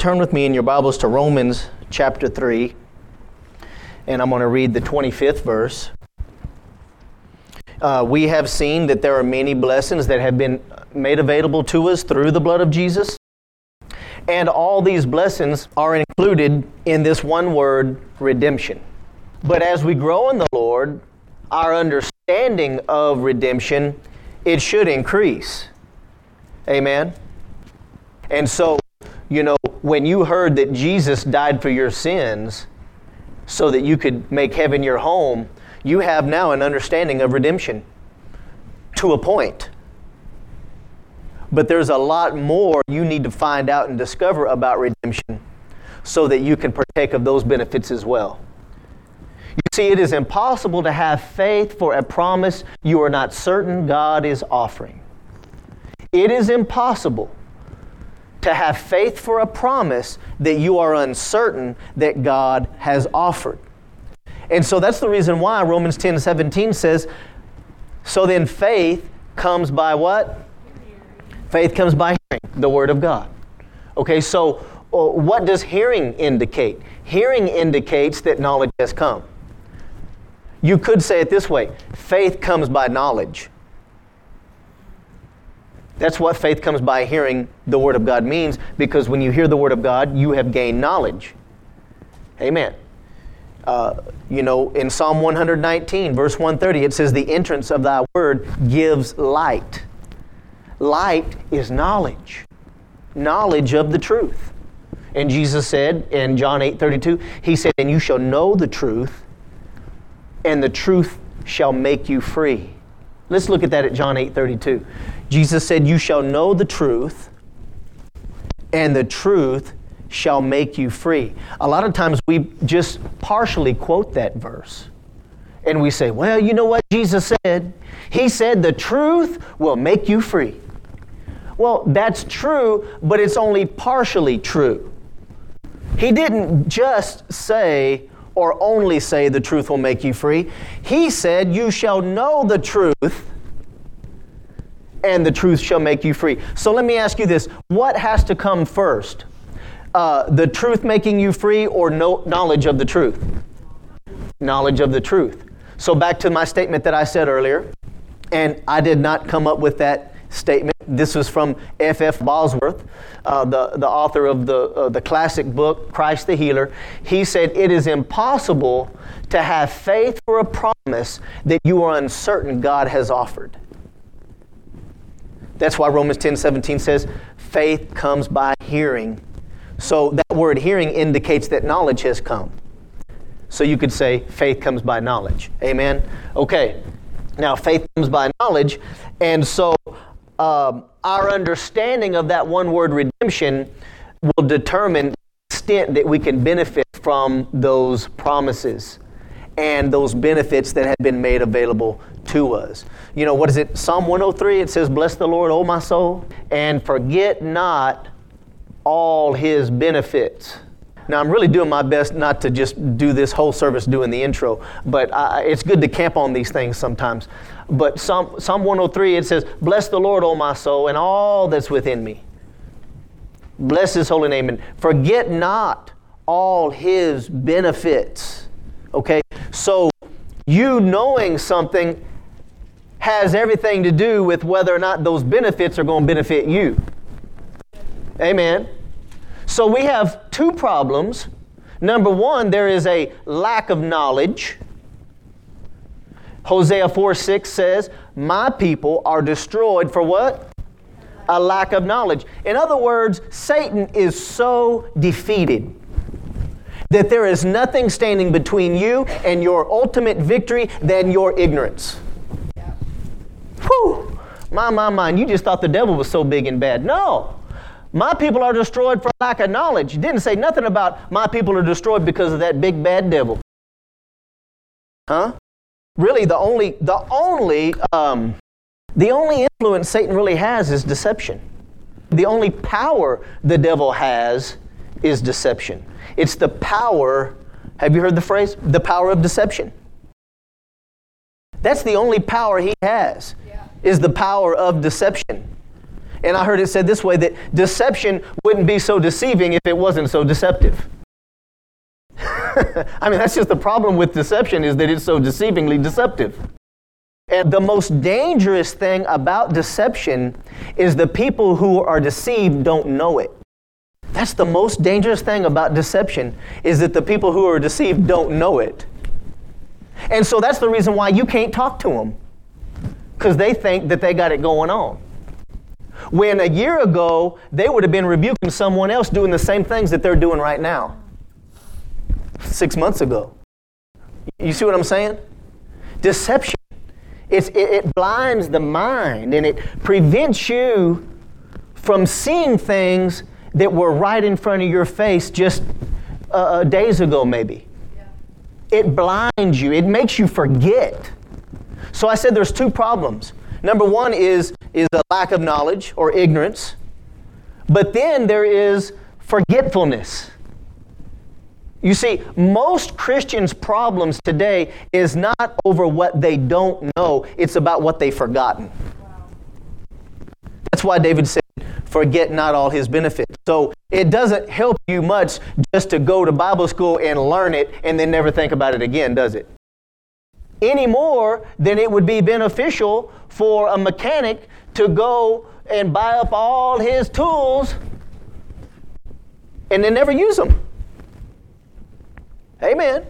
turn with me in your Bibles to Romans chapter 3, and I'm going to read the 25th verse. Uh, we have seen that there are many blessings that have been made available to us through the blood of Jesus. And all these blessings are included in this one word, redemption. But as we grow in the Lord, our understanding of redemption, it should increase. Amen. And so, you know, when you heard that Jesus died for your sins so that you could make heaven your home, you have now an understanding of redemption to a point. But there's a lot more you need to find out and discover about redemption so that you can partake of those benefits as well. You see, it is impossible to have faith for a promise you are not certain God is offering. It is impossible to have faith for a promise that you are uncertain that God has offered. And so that's the reason why Romans 10 17 says, So then faith comes by what? Faith comes by hearing the Word of God. Okay, so uh, what does hearing indicate? Hearing indicates that knowledge has come. You could say it this way faith comes by knowledge. That's what faith comes by hearing the Word of God means, because when you hear the Word of God, you have gained knowledge. Amen. Uh, you know, in Psalm 119, verse 130, it says, The entrance of thy word gives light. Light is knowledge, knowledge of the truth. And Jesus said in John 8 32, He said, And you shall know the truth, and the truth shall make you free. Let's look at that at John 8 32. Jesus said, You shall know the truth, and the truth shall make you free. A lot of times we just partially quote that verse. And we say, Well, you know what Jesus said? He said, The truth will make you free. Well, that's true, but it's only partially true. He didn't just say, or only say, the truth will make you free. He said, You shall know the truth, and the truth shall make you free. So let me ask you this what has to come first? Uh, the truth making you free or no knowledge of the truth? Knowledge of the truth. So back to my statement that I said earlier, and I did not come up with that statement. This was from F. F. Bosworth, uh, the, the author of the, uh, the classic book, Christ the Healer. He said, It is impossible to have faith for a promise that you are uncertain God has offered. That's why Romans 10 17 says, faith comes by hearing. So that word hearing indicates that knowledge has come. So you could say faith comes by knowledge. Amen? Okay. Now, faith comes by knowledge. And so um, our understanding of that one word redemption will determine the extent that we can benefit from those promises and those benefits that have been made available to us. You know, what is it? Psalm 103, it says, Bless the Lord, O my soul, and forget not all his benefits. Now, I'm really doing my best not to just do this whole service doing the intro, but I, it's good to camp on these things sometimes. But Psalm, Psalm 103, it says, Bless the Lord, O my soul, and all that's within me. Bless his holy name, and forget not all his benefits. Okay? So, you knowing something has everything to do with whether or not those benefits are going to benefit you. Amen. So we have two problems. Number one, there is a lack of knowledge. Hosea 4 6 says, My people are destroyed for what? A lack of knowledge. In other words, Satan is so defeated that there is nothing standing between you and your ultimate victory than your ignorance. Whew! My, my, my, you just thought the devil was so big and bad. No. My people are destroyed for lack of knowledge. You didn't say nothing about my people are destroyed because of that big bad devil. Huh? Really, the only, the only, um, the only influence Satan really has is deception. The only power the devil has is deception. It's the power, have you heard the phrase? The power of deception. That's the only power he has, is the power of deception. And I heard it said this way that deception wouldn't be so deceiving if it wasn't so deceptive. I mean, that's just the problem with deception is that it's so deceivingly deceptive. And the most dangerous thing about deception is the people who are deceived don't know it. That's the most dangerous thing about deception is that the people who are deceived don't know it. And so that's the reason why you can't talk to them because they think that they got it going on. When a year ago, they would have been rebuking someone else doing the same things that they're doing right now. Six months ago. You see what I'm saying? Deception. It's, it, it blinds the mind and it prevents you from seeing things that were right in front of your face just uh, uh days ago, maybe. It blinds you, it makes you forget. So I said there's two problems. Number one is, is a lack of knowledge or ignorance, but then there is forgetfulness. You see, most Christians' problems today is not over what they don't know, it's about what they've forgotten. That's why David said, Forget not all his benefits. So it doesn't help you much just to go to Bible school and learn it and then never think about it again, does it? Any more than it would be beneficial for a mechanic to go and buy up all his tools and then never use them. Amen.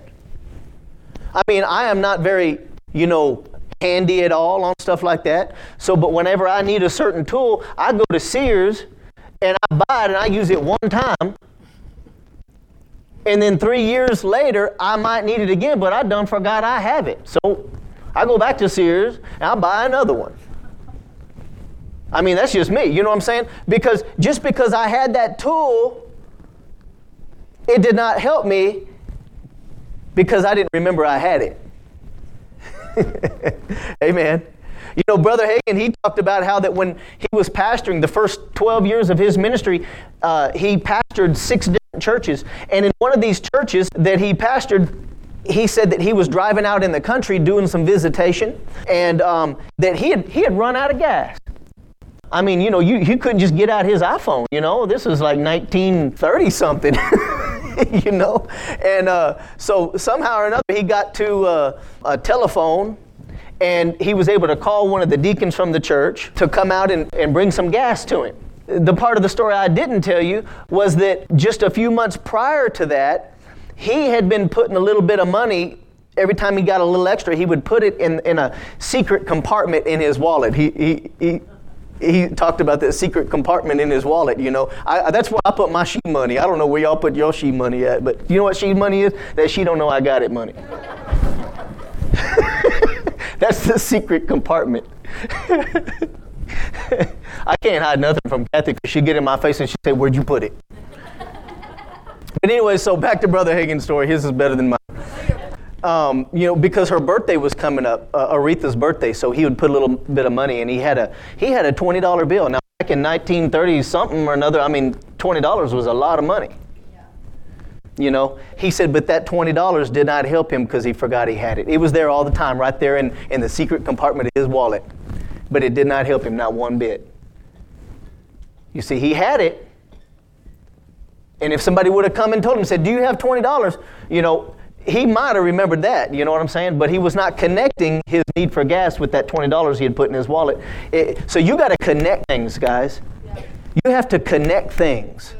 I mean, I am not very, you know, handy at all on stuff like that. So, but whenever I need a certain tool, I go to Sears and I buy it and I use it one time. And then three years later, I might need it again, but I done forgot I have it. So I go back to Sears and I buy another one. I mean, that's just me. You know what I'm saying? Because just because I had that tool, it did not help me because I didn't remember I had it. Amen. You know, Brother Hagin, he talked about how that when he was pastoring the first 12 years of his ministry, uh, he pastored six different churches. And in one of these churches that he pastored, he said that he was driving out in the country doing some visitation and um, that he had, he had run out of gas. I mean, you know, you, you couldn't just get out his iPhone, you know. This was like 1930 something. you know? And uh, so somehow or another, he got to uh, a telephone and he was able to call one of the deacons from the church to come out and, and bring some gas to him. The part of the story I didn't tell you was that just a few months prior to that, he had been putting a little bit of money every time he got a little extra, he would put it in, in a secret compartment in his wallet. He, he, he, he talked about that secret compartment in his wallet. You know, I, that's where I put my she money. I don't know where y'all put your she money at, but you know what she money is? That she don't know I got it money. that's the secret compartment. I can't hide nothing from Kathy because she get in my face and she say, "Where'd you put it?" But anyway, so back to Brother Hagin's story. His is better than mine um, you know, because her birthday was coming up, uh, Oretha's birthday, so he would put a little bit of money, and he had a he had a twenty dollar bill. Now back in nineteen thirty something or another, I mean, twenty dollars was a lot of money. Yeah. You know, he said, but that twenty dollars did not help him because he forgot he had it. It was there all the time, right there in in the secret compartment of his wallet, but it did not help him not one bit. You see, he had it. And if somebody would have come and told him, said, "Do you have twenty dollars?" You know, he might have remembered that, you know what I'm saying? But he was not connecting his need for gas with that $20 he had put in his wallet. It, so you got to connect things, guys. You have to connect things.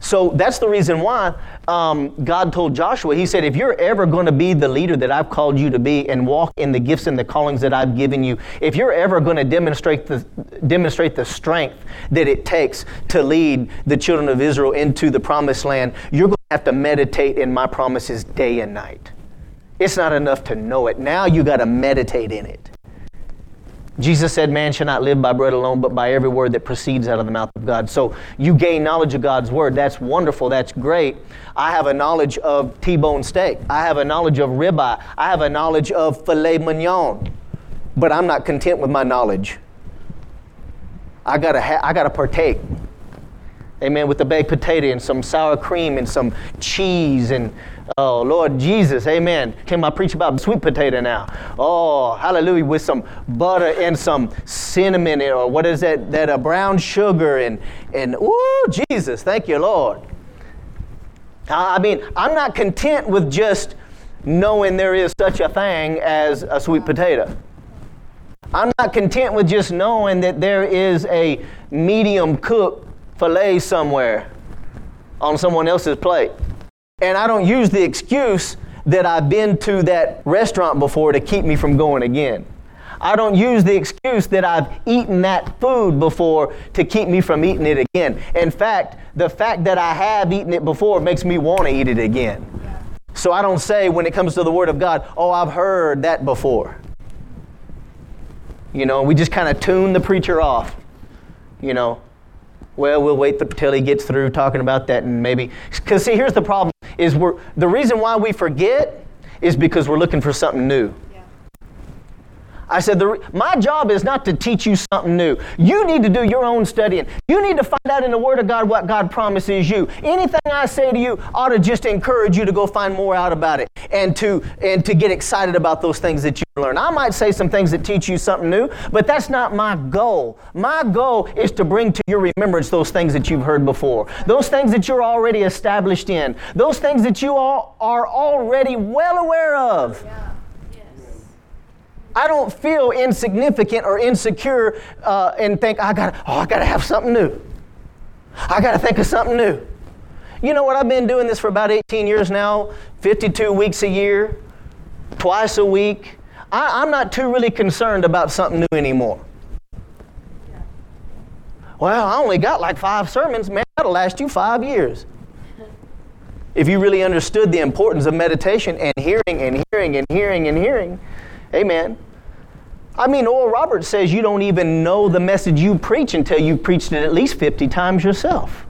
So that's the reason why um, God told Joshua, He said, if you're ever going to be the leader that I've called you to be and walk in the gifts and the callings that I've given you, if you're ever going to demonstrate the, demonstrate the strength that it takes to lead the children of Israel into the promised land, you're going to have to meditate in my promises day and night. It's not enough to know it. Now you got to meditate in it. Jesus said, Man shall not live by bread alone, but by every word that proceeds out of the mouth of God. So you gain knowledge of God's word. That's wonderful. That's great. I have a knowledge of T bone steak. I have a knowledge of ribeye. I have a knowledge of filet mignon. But I'm not content with my knowledge. I gotta, ha- I gotta partake. Amen. With the baked potato and some sour cream and some cheese and oh Lord Jesus, Amen. Can I preach about sweet potato now? Oh, hallelujah! With some butter and some cinnamon or what is that? That uh, brown sugar and and oh Jesus, thank you, Lord. I mean, I'm not content with just knowing there is such a thing as a sweet potato. I'm not content with just knowing that there is a medium cooked filet somewhere on someone else's plate. And I don't use the excuse that I've been to that restaurant before to keep me from going again. I don't use the excuse that I've eaten that food before to keep me from eating it again. In fact, the fact that I have eaten it before makes me want to eat it again. So I don't say when it comes to the Word of God, oh, I've heard that before. You know, we just kind of tune the preacher off. You know, well, we'll wait until he gets through talking about that and maybe. Because, see, here's the problem is we're, the reason why we forget is because we're looking for something new. I said, the, My job is not to teach you something new. You need to do your own studying. You need to find out in the Word of God what God promises you. Anything I say to you ought to just encourage you to go find more out about it and to, and to get excited about those things that you learn. I might say some things that teach you something new, but that's not my goal. My goal is to bring to your remembrance those things that you've heard before, those things that you're already established in, those things that you all are already well aware of. Yeah. I don't feel insignificant or insecure uh, and think, I got oh, I got to have something new. I got to think of something new. You know what? I've been doing this for about 18 years now, 52 weeks a year, twice a week. I, I'm not too really concerned about something new anymore. Well, I only got like five sermons. Man, that'll last you five years. If you really understood the importance of meditation and hearing and hearing and hearing and hearing, amen. I mean, Oral Roberts says you don't even know the message you preach until you've preached it at least 50 times yourself.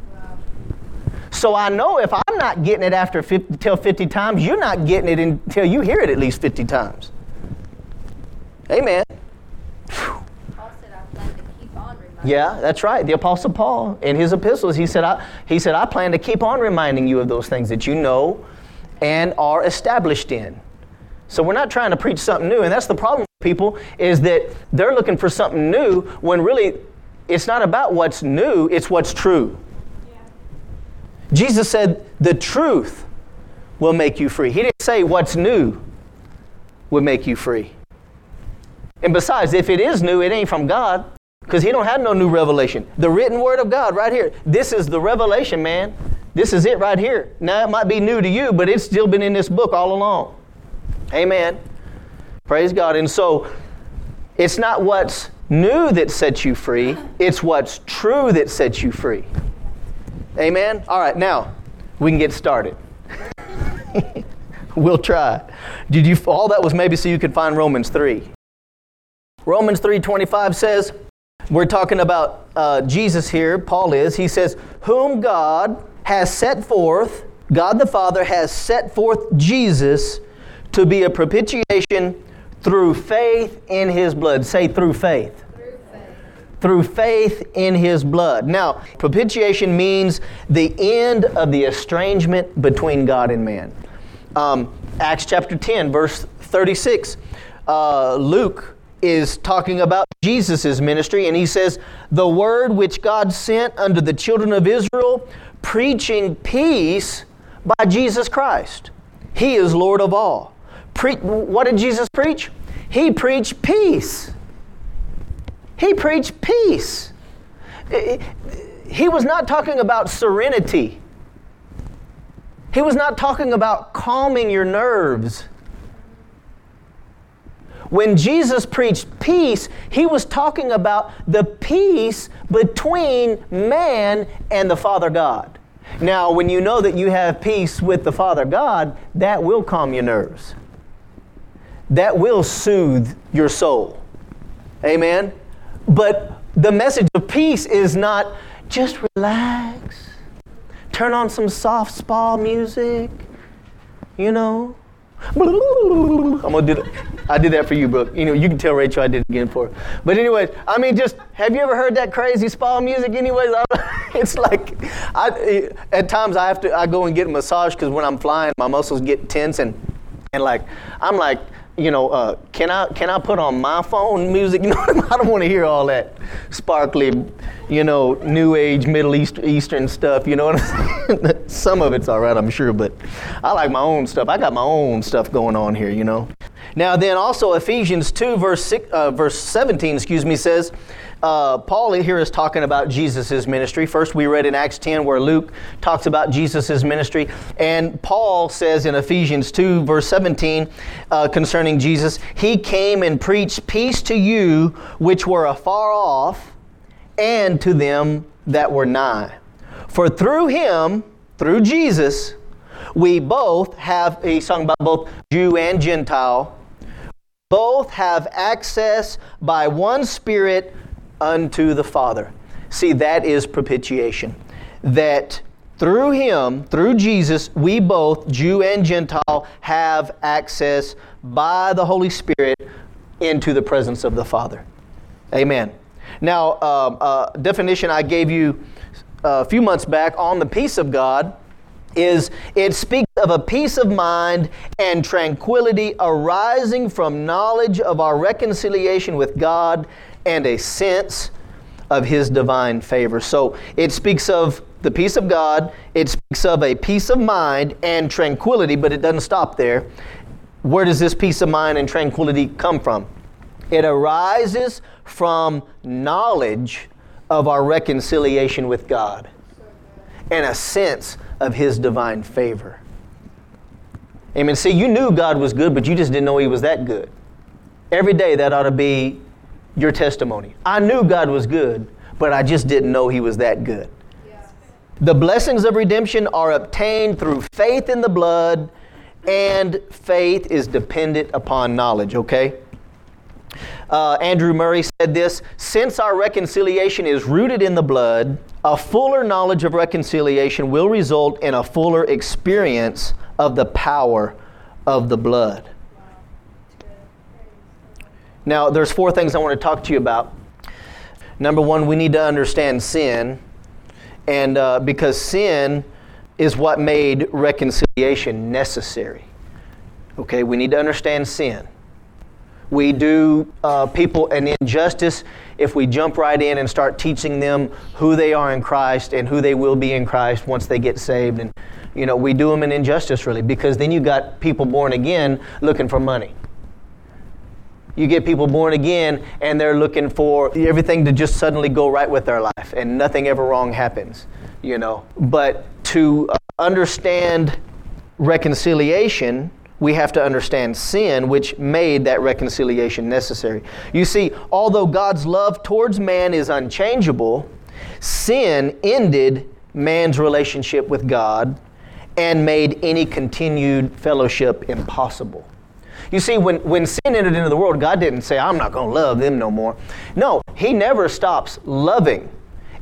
So I know if I'm not getting it after 50, till 50 times, you're not getting it until you hear it at least 50 times. Amen. Yeah, that's right. The Apostle Paul, in his epistles, he said, I, he said, I plan to keep on reminding you of those things that you know and are established in. So we're not trying to preach something new, and that's the problem people is that they're looking for something new when really it's not about what's new, it's what's true. Jesus said, "The truth will make you free." He didn't say what's new will make you free. And besides, if it is new, it ain't from God because he don't have no new revelation. The written word of God right here. This is the revelation, man. This is it right here. Now it might be new to you, but it's still been in this book all along. Amen. Praise God. And so it's not what's new that sets you free, it's what's true that sets you free. Amen. All right, now we can get started. we'll try. Did you all that was maybe so you could find Romans 3. Romans 3:25 says, we're talking about uh, Jesus here, Paul is. He says, Whom God has set forth, God the Father has set forth Jesus to be a propitiation through faith in his blood. Say, through faith. Through faith. In his blood. Now, propitiation means the end of the estrangement between God and man. Um, Acts chapter 10, verse 36. Uh, Luke is talking about Jesus' ministry, and he says, The word which God sent unto the children of Israel, preaching peace by Jesus Christ. He is Lord of all. Pre- what did Jesus preach? He preached peace. He preached peace. He was not talking about serenity. He was not talking about calming your nerves. When Jesus preached peace, he was talking about the peace between man and the Father God. Now, when you know that you have peace with the Father God, that will calm your nerves that will soothe your soul. Amen? But the message of peace is not just relax, turn on some soft spa music, you know. I'm gonna do. I did that for you, Brooke. You know, you can tell Rachel I did it again for her. But anyways, I mean, just have you ever heard that crazy spa music? Anyways, it's like I, at times I have to I go and get a massage because when I'm flying, my muscles get tense and and like I'm like you know, uh, can I can I put on my phone music? You know, I don't want to hear all that sparkly, you know, new age Middle East Eastern stuff. You know, some of it's all right, I'm sure, but I like my own stuff. I got my own stuff going on here. You know. Now then, also Ephesians two verse six, uh, verse seventeen, excuse me, says uh, Paul here is talking about Jesus' ministry. First, we read in Acts 10 where Luke talks about Jesus' ministry. And Paul says in Ephesians 2, verse 17, uh, concerning Jesus, He came and preached peace to you which were afar off, and to them that were nigh. For through Him, through Jesus, we both have, he sung about both Jew and Gentile, both have access by one Spirit unto the Father. See, that is propitiation. That through him, through Jesus, we both, Jew and Gentile, have access by the Holy Spirit into the presence of the Father. Amen. Now, uh, uh, definition I gave you a few months back on the peace of God is it speaks of a peace of mind and tranquility arising from knowledge of our reconciliation with God and a sense of His divine favor. So it speaks of the peace of God, it speaks of a peace of mind and tranquility, but it doesn't stop there. Where does this peace of mind and tranquility come from? It arises from knowledge of our reconciliation with God and a sense of His divine favor. Amen. See, you knew God was good, but you just didn't know He was that good. Every day that ought to be your testimony. I knew God was good, but I just didn't know He was that good. The blessings of redemption are obtained through faith in the blood, and faith is dependent upon knowledge, okay? Uh, Andrew Murray said this Since our reconciliation is rooted in the blood, a fuller knowledge of reconciliation will result in a fuller experience of the power of the blood. Now, there's four things I want to talk to you about. Number one, we need to understand sin, and uh, because sin is what made reconciliation necessary. Okay, we need to understand sin. We do uh, people an injustice if we jump right in and start teaching them who they are in Christ and who they will be in Christ once they get saved. And, you know, we do them an injustice really because then you got people born again looking for money you get people born again and they're looking for everything to just suddenly go right with their life and nothing ever wrong happens, you know. But to uh, understand reconciliation, we have to understand sin, which made that reconciliation necessary. You see, although God's love towards man is unchangeable, sin ended man's relationship with God and made any continued fellowship impossible. You see, when, when sin entered into the world, God didn't say, I'm not going to love them no more. No, He never stops loving.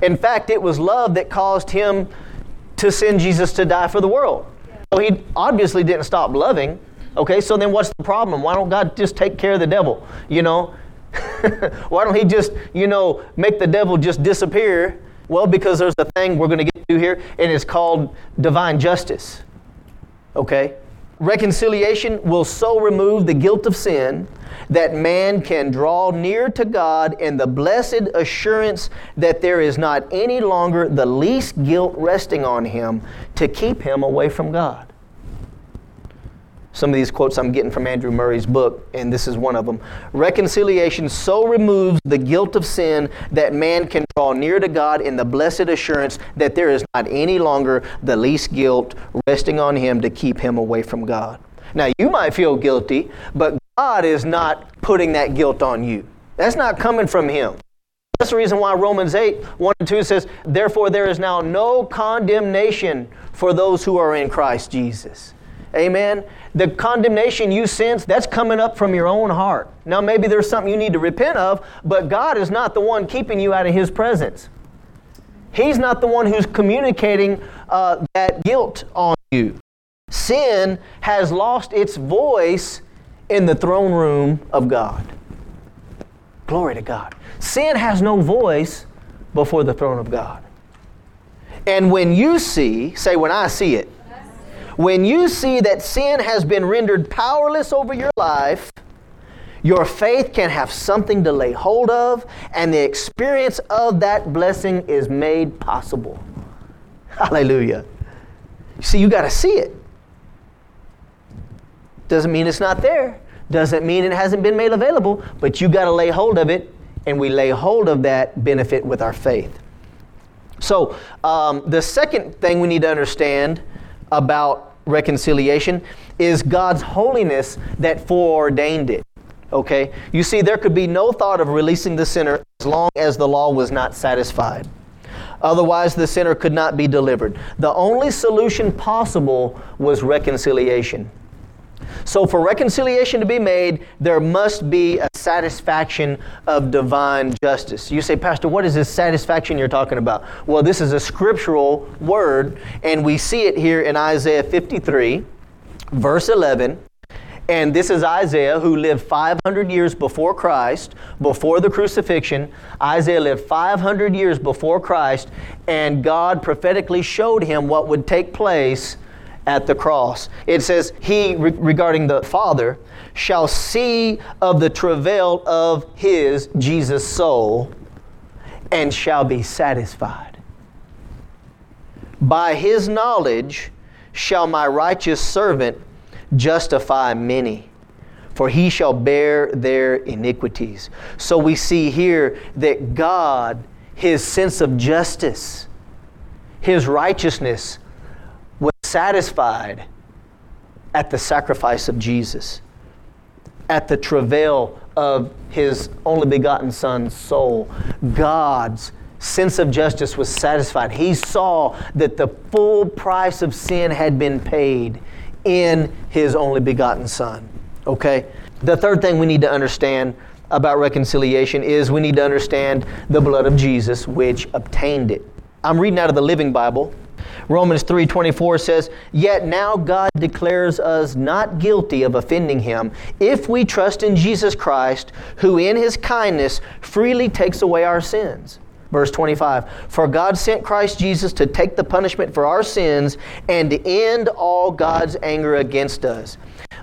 In fact, it was love that caused Him to send Jesus to die for the world. So He obviously didn't stop loving. Okay, so then what's the problem? Why don't God just take care of the devil? You know? Why don't He just, you know, make the devil just disappear? Well, because there's a thing we're going to get to here, and it's called divine justice. Okay? Reconciliation will so remove the guilt of sin that man can draw near to God in the blessed assurance that there is not any longer the least guilt resting on him to keep him away from God. Some of these quotes I'm getting from Andrew Murray's book, and this is one of them. Reconciliation so removes the guilt of sin that man can draw near to God in the blessed assurance that there is not any longer the least guilt resting on him to keep him away from God. Now, you might feel guilty, but God is not putting that guilt on you. That's not coming from him. That's the reason why Romans 8, 1 and 2 says, Therefore, there is now no condemnation for those who are in Christ Jesus. Amen. The condemnation you sense, that's coming up from your own heart. Now, maybe there's something you need to repent of, but God is not the one keeping you out of His presence. He's not the one who's communicating uh, that guilt on you. Sin has lost its voice in the throne room of God. Glory to God. Sin has no voice before the throne of God. And when you see, say, when I see it, when you see that sin has been rendered powerless over your life, your faith can have something to lay hold of, and the experience of that blessing is made possible. Hallelujah. See, you got to see it. Doesn't mean it's not there. Doesn't mean it hasn't been made available, but you got to lay hold of it, and we lay hold of that benefit with our faith. So, um, the second thing we need to understand about reconciliation is God's holiness that foreordained it. Okay? You see, there could be no thought of releasing the sinner as long as the law was not satisfied. Otherwise, the sinner could not be delivered. The only solution possible was reconciliation. So, for reconciliation to be made, there must be a satisfaction of divine justice. You say, Pastor, what is this satisfaction you're talking about? Well, this is a scriptural word, and we see it here in Isaiah 53, verse 11. And this is Isaiah who lived 500 years before Christ, before the crucifixion. Isaiah lived 500 years before Christ, and God prophetically showed him what would take place at the cross. It says, He, re- regarding the Father, shall see of the travail of His, Jesus' soul, and shall be satisfied. By His knowledge shall my righteous servant justify many for he shall bear their iniquities. So we see here that God, his sense of justice, his righteousness, satisfied at the sacrifice of Jesus, at the travail of his only begotten Son's soul. God's sense of justice was satisfied. He saw that the full price of sin had been paid in his only begotten Son. Okay? The third thing we need to understand about reconciliation is we need to understand the blood of Jesus, which obtained it. I'm reading out of the Living Bible, Romans 3:24 says, "Yet now God declares us not guilty of offending him if we trust in Jesus Christ, who in his kindness freely takes away our sins." Verse 25, "For God sent Christ Jesus to take the punishment for our sins and end all God's anger against us."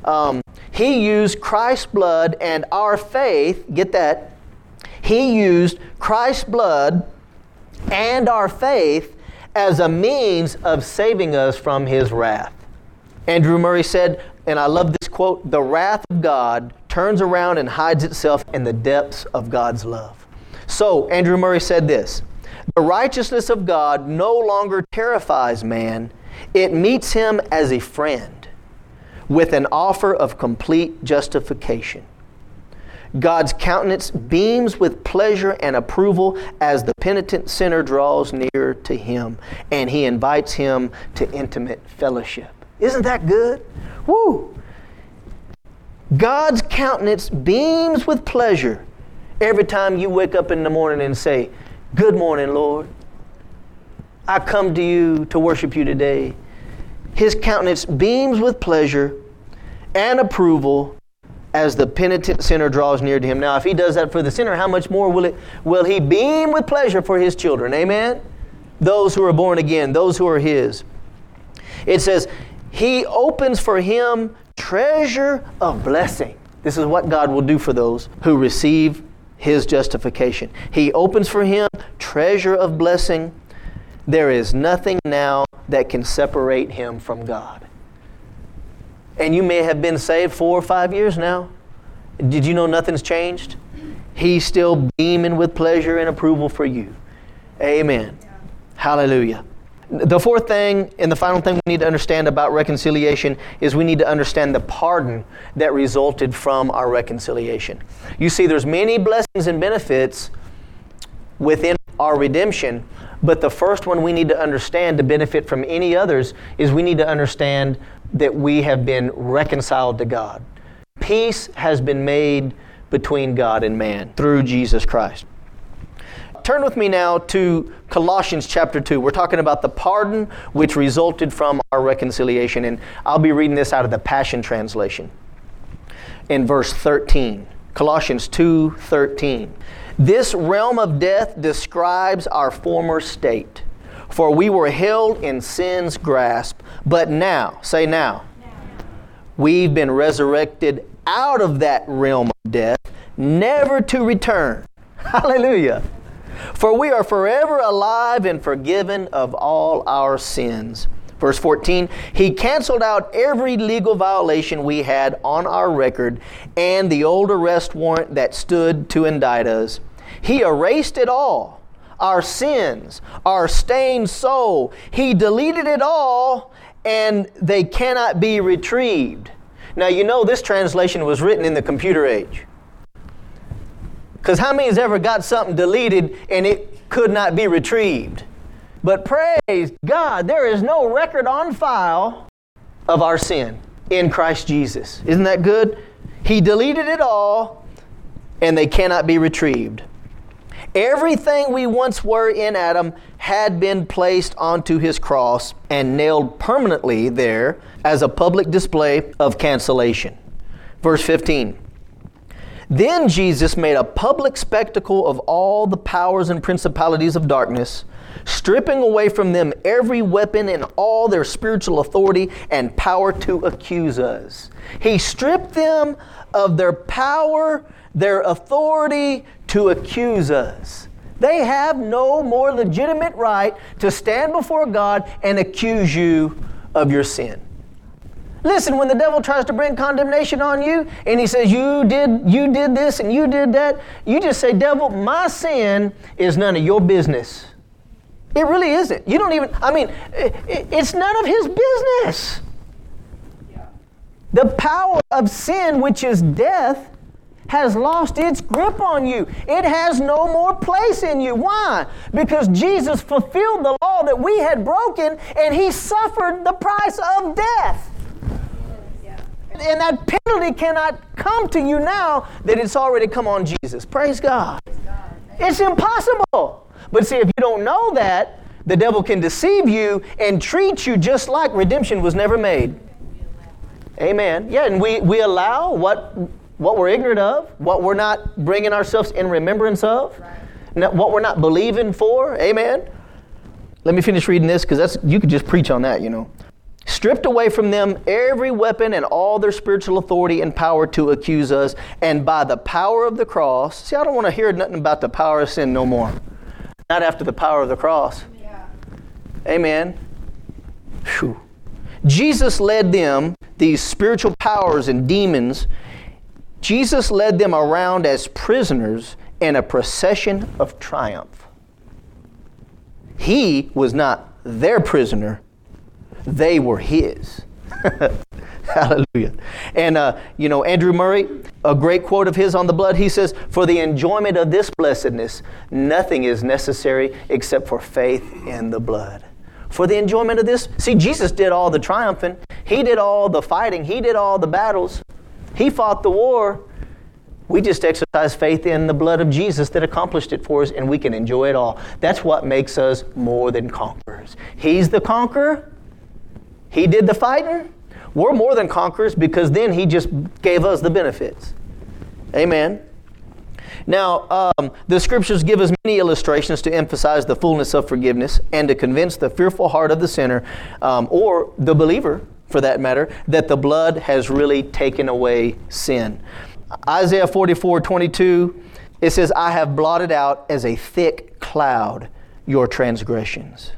Um, he used Christ's blood and our faith, get that? He used Christ's blood and our faith as a means of saving us from his wrath. Andrew Murray said, and I love this quote the wrath of God turns around and hides itself in the depths of God's love. So, Andrew Murray said this The righteousness of God no longer terrifies man, it meets him as a friend with an offer of complete justification. God's countenance beams with pleasure and approval as the penitent sinner draws near to him and he invites him to intimate fellowship. Isn't that good? Woo! God's countenance beams with pleasure every time you wake up in the morning and say, Good morning, Lord. I come to you to worship you today. His countenance beams with pleasure and approval as the penitent sinner draws near to him. Now, if he does that for the sinner, how much more will it will he beam with pleasure for his children? Amen. Those who are born again, those who are his. It says, He opens for him treasure of blessing. This is what God will do for those who receive his justification. He opens for him treasure of blessing. There is nothing now that can separate him from God and you may have been saved four or five years now. Did you know nothing's changed? He's still beaming with pleasure and approval for you. Amen. Hallelujah. The fourth thing and the final thing we need to understand about reconciliation is we need to understand the pardon that resulted from our reconciliation. You see, there's many blessings and benefits within our redemption, but the first one we need to understand to benefit from any others is we need to understand that we have been reconciled to God. Peace has been made between God and man through Jesus Christ. Turn with me now to Colossians chapter 2. We're talking about the pardon which resulted from our reconciliation, and I'll be reading this out of the Passion Translation in verse 13. Colossians 2 13. This realm of death describes our former state For we were held in sin's grasp. But now, say now, we've been resurrected out of that realm of death, never to return. Hallelujah. For we are forever alive and forgiven of all our sins. Verse 14, he canceled out every legal violation we had on our record and the old arrest warrant that stood to indict us. He erased it all our sins, our stained soul. He deleted it all, and they cannot be retrieved. Now, you know this translation was written in the computer age. Because how many has ever got something deleted and it could not be retrieved? But praise God, there is no record on file of our sin in Christ Jesus. Isn't that good? He deleted it all and they cannot be retrieved. Everything we once were in Adam had been placed onto his cross and nailed permanently there as a public display of cancellation. Verse 15. Then Jesus made a public spectacle of all the powers and principalities of darkness, stripping away from them every weapon and all their spiritual authority and power to accuse us. He stripped them of their power, their authority to accuse us. They have no more legitimate right to stand before God and accuse you of your sin. Listen, when the devil tries to bring condemnation on you and he says you did you did this and you did that, you just say, "Devil, my sin is none of your business." It really isn't. You don't even I mean, it's none of his business. The power of sin, which is death, has lost its grip on you. It has no more place in you. Why? Because Jesus fulfilled the law that we had broken and he suffered the price of death. And that penalty cannot come to you now that it's already come on Jesus. Praise God. It's impossible. But see, if you don't know that, the devil can deceive you and treat you just like redemption was never made. Amen. Yeah, and we, we allow what, what we're ignorant of, what we're not bringing ourselves in remembrance of, right. what we're not believing for. Amen. Let me finish reading this because that's you could just preach on that, you know. Stripped away from them every weapon and all their spiritual authority and power to accuse us, and by the power of the cross. See, I don't want to hear nothing about the power of sin no more. Not after the power of the cross. Yeah. Amen. Whew. Jesus led them, these spiritual powers and demons, Jesus led them around as prisoners in a procession of triumph. He was not their prisoner, they were his. Hallelujah. And, uh, you know, Andrew Murray, a great quote of his on the blood, he says, For the enjoyment of this blessedness, nothing is necessary except for faith in the blood for the enjoyment of this. See, Jesus did all the triumphing, He did all the fighting, He did all the battles, He fought the war. We just exercise faith in the blood of Jesus that accomplished it for us, and we can enjoy it all. That's what makes us more than conquerors. He's the conqueror, He did the fighting. We're more than conquerors because then He just gave us the benefits. Amen. Now, um, the scriptures give us many illustrations to emphasize the fullness of forgiveness and to convince the fearful heart of the sinner um, or the believer, for that matter, that the blood has really taken away sin. Isaiah 44 22, it says, I have blotted out as a thick cloud your transgressions,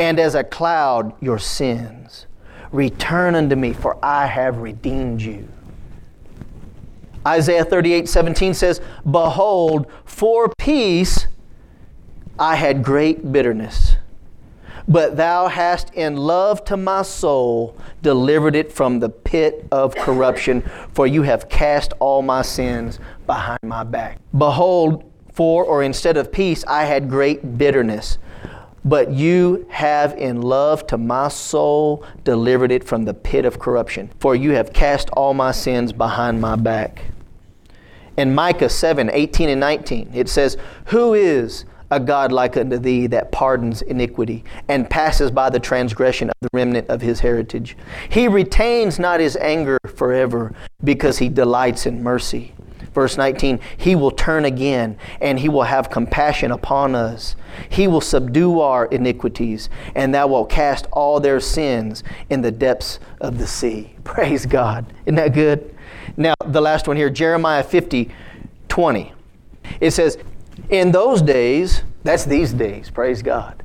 and as a cloud your sins. Return unto me, for I have redeemed you. Isaiah 38 17 says, Behold, for peace I had great bitterness. But thou hast in love to my soul delivered it from the pit of corruption, for you have cast all my sins behind my back. Behold, for or instead of peace I had great bitterness but you have in love to my soul delivered it from the pit of corruption. For you have cast all my sins behind my back. In Micah 7 18 and 19, it says, Who is a God like unto thee that pardons iniquity and passes by the transgression of the remnant of his heritage? He retains not his anger forever because he delights in mercy. Verse 19, He will turn again and He will have compassion upon us. He will subdue our iniquities and thou wilt cast all their sins in the depths of the sea. Praise God. Isn't that good? Now, the last one here, Jeremiah 50, 20. It says, In those days, that's these days, praise God.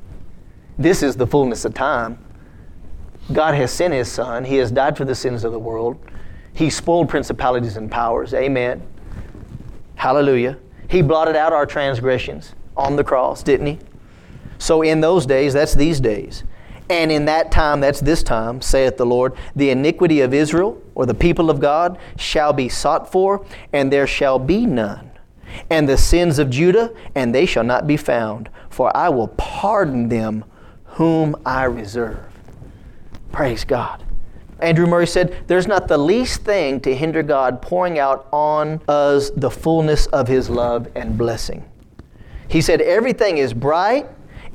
This is the fullness of time. God has sent His Son, He has died for the sins of the world. He spoiled principalities and powers. Amen. Hallelujah. He blotted out our transgressions on the cross, didn't He? So in those days, that's these days. And in that time, that's this time, saith the Lord, the iniquity of Israel, or the people of God, shall be sought for, and there shall be none. And the sins of Judah, and they shall not be found, for I will pardon them whom I reserve. Praise God. Andrew Murray said, There's not the least thing to hinder God pouring out on us the fullness of His love and blessing. He said, Everything is bright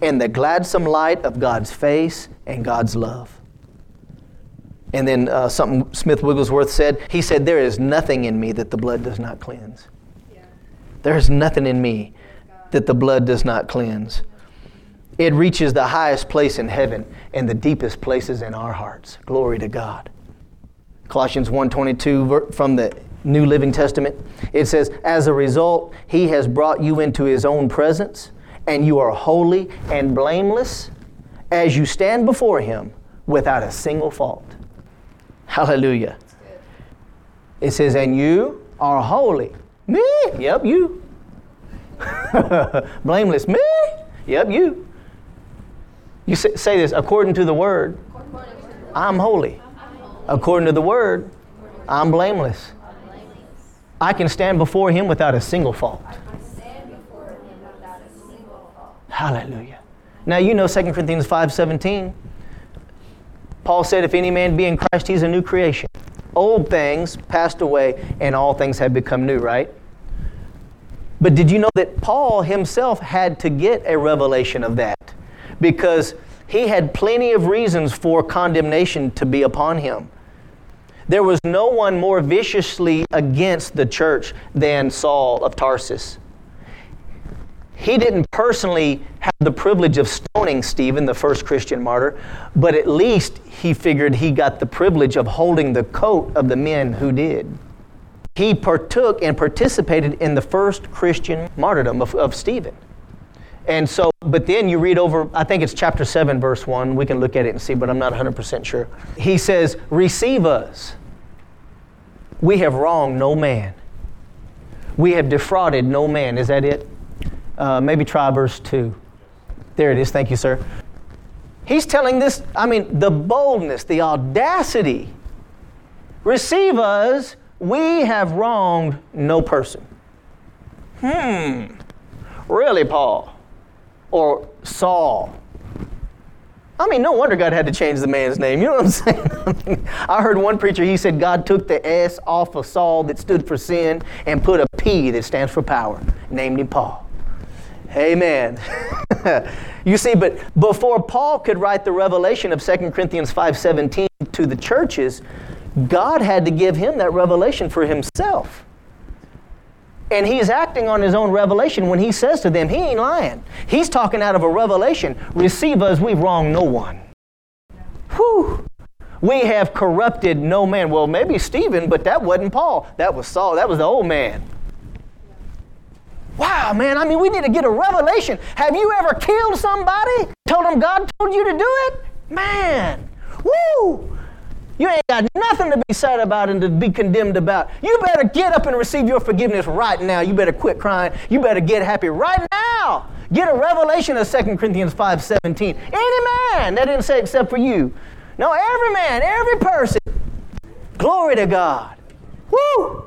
in the gladsome light of God's face and God's love. And then uh, something Smith Wigglesworth said, he said, There is nothing in me that the blood does not cleanse. Yeah. There is nothing in me that the blood does not cleanse. It reaches the highest place in heaven and the deepest places in our hearts. Glory to God. Colossians 1:22 from the New Living Testament. It says, "As a result, he has brought you into his own presence, and you are holy and blameless as you stand before him without a single fault." Hallelujah. It says, "And you are holy." Me? Yep, you. blameless. Me? Yep, you. You say, say this according to the word, I'm holy. According to the word, I'm blameless. I can stand before him without a single fault. Hallelujah. Now you know 2 Corinthians 5:17. Paul said, If any man be in Christ, he's a new creation. Old things passed away, and all things have become new, right? But did you know that Paul himself had to get a revelation of that? Because he had plenty of reasons for condemnation to be upon him. There was no one more viciously against the church than Saul of Tarsus. He didn't personally have the privilege of stoning Stephen, the first Christian martyr, but at least he figured he got the privilege of holding the coat of the men who did. He partook and participated in the first Christian martyrdom of, of Stephen. And so, but then you read over, I think it's chapter 7, verse 1. We can look at it and see, but I'm not 100% sure. He says, Receive us. We have wronged no man. We have defrauded no man. Is that it? Uh, maybe try verse 2. There it is. Thank you, sir. He's telling this, I mean, the boldness, the audacity. Receive us. We have wronged no person. Hmm. Really, Paul? Or Saul. I mean, no wonder God had to change the man's name. You know what I'm saying? I, mean, I heard one preacher, he said God took the S off of Saul that stood for sin and put a P that stands for power, named him Paul. Amen. you see, but before Paul could write the revelation of 2 Corinthians 5:17 to the churches, God had to give him that revelation for himself. And he's acting on his own revelation when he says to them, he ain't lying. He's talking out of a revelation. Receive us, we've wronged no one. Whew. We have corrupted no man. Well, maybe Stephen, but that wasn't Paul. That was Saul. That was the old man. Wow, man, I mean, we need to get a revelation. Have you ever killed somebody? Told them God told you to do it? Man, woo! You ain't got nothing to be sad about and to be condemned about. You better get up and receive your forgiveness right now. You better quit crying. You better get happy right now. Get a revelation of 2 Corinthians 5 17. Any man, that didn't say except for you. No, every man, every person. Glory to God. Woo!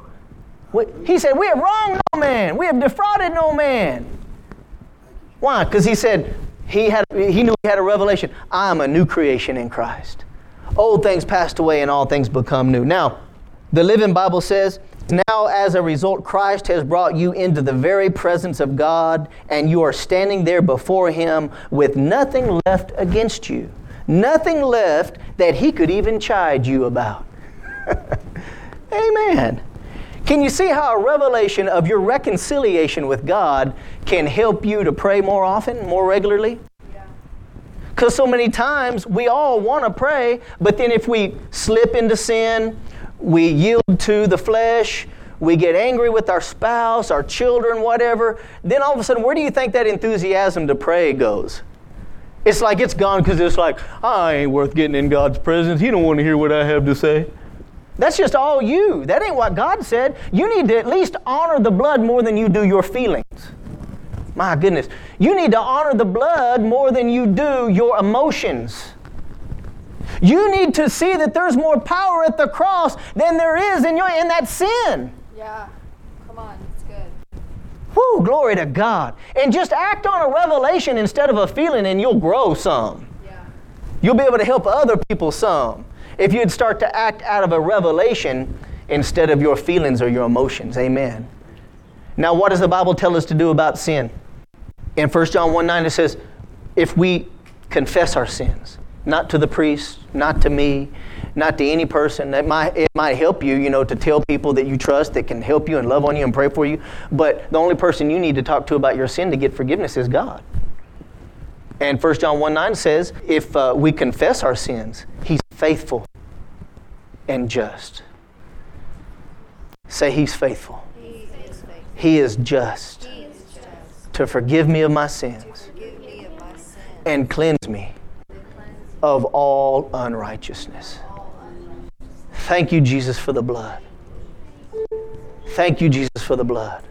He said, We have wronged no man. We have defrauded no man. Why? Because he said, he, had, he knew he had a revelation. I am a new creation in Christ old things passed away and all things become new. Now, the Living Bible says, now, as a result, Christ has brought you into the very presence of God, and you are standing there before Him with nothing left against you. Nothing left that He could even chide you about. Amen. Can you see how a revelation of your reconciliation with God can help you to pray more often, more regularly? Because so many times we all want to pray, but then if we slip into sin, we yield to the flesh, we get angry with our spouse, our children, whatever, then all of a sudden, where do you think that enthusiasm to pray goes? It's like it's gone because it's like, I ain't worth getting in God's presence. He don't want to hear what I have to say. That's just all you. That ain't what God said. You need to at least honor the blood more than you do your feelings. My goodness. You need to honor the blood more than you do your emotions. You need to see that there's more power at the cross than there is in your in that sin. Yeah. Come on, it's good. Whoo, glory to God. And just act on a revelation instead of a feeling and you'll grow some. Yeah. You'll be able to help other people some if you'd start to act out of a revelation instead of your feelings or your emotions. Amen. Now, what does the Bible tell us to do about sin? In 1 John 1 9, it says, if we confess our sins, not to the priest, not to me, not to any person, that might, it might help you, you know, to tell people that you trust that can help you and love on you and pray for you. But the only person you need to talk to about your sin to get forgiveness is God. And 1 John 1 9 says, if uh, we confess our sins, He's faithful and just. Say, He's faithful. He is faithful. He is just He is just. To forgive me of my sins and cleanse me of all unrighteousness. Thank you, Jesus, for the blood. Thank you, Jesus, for the blood.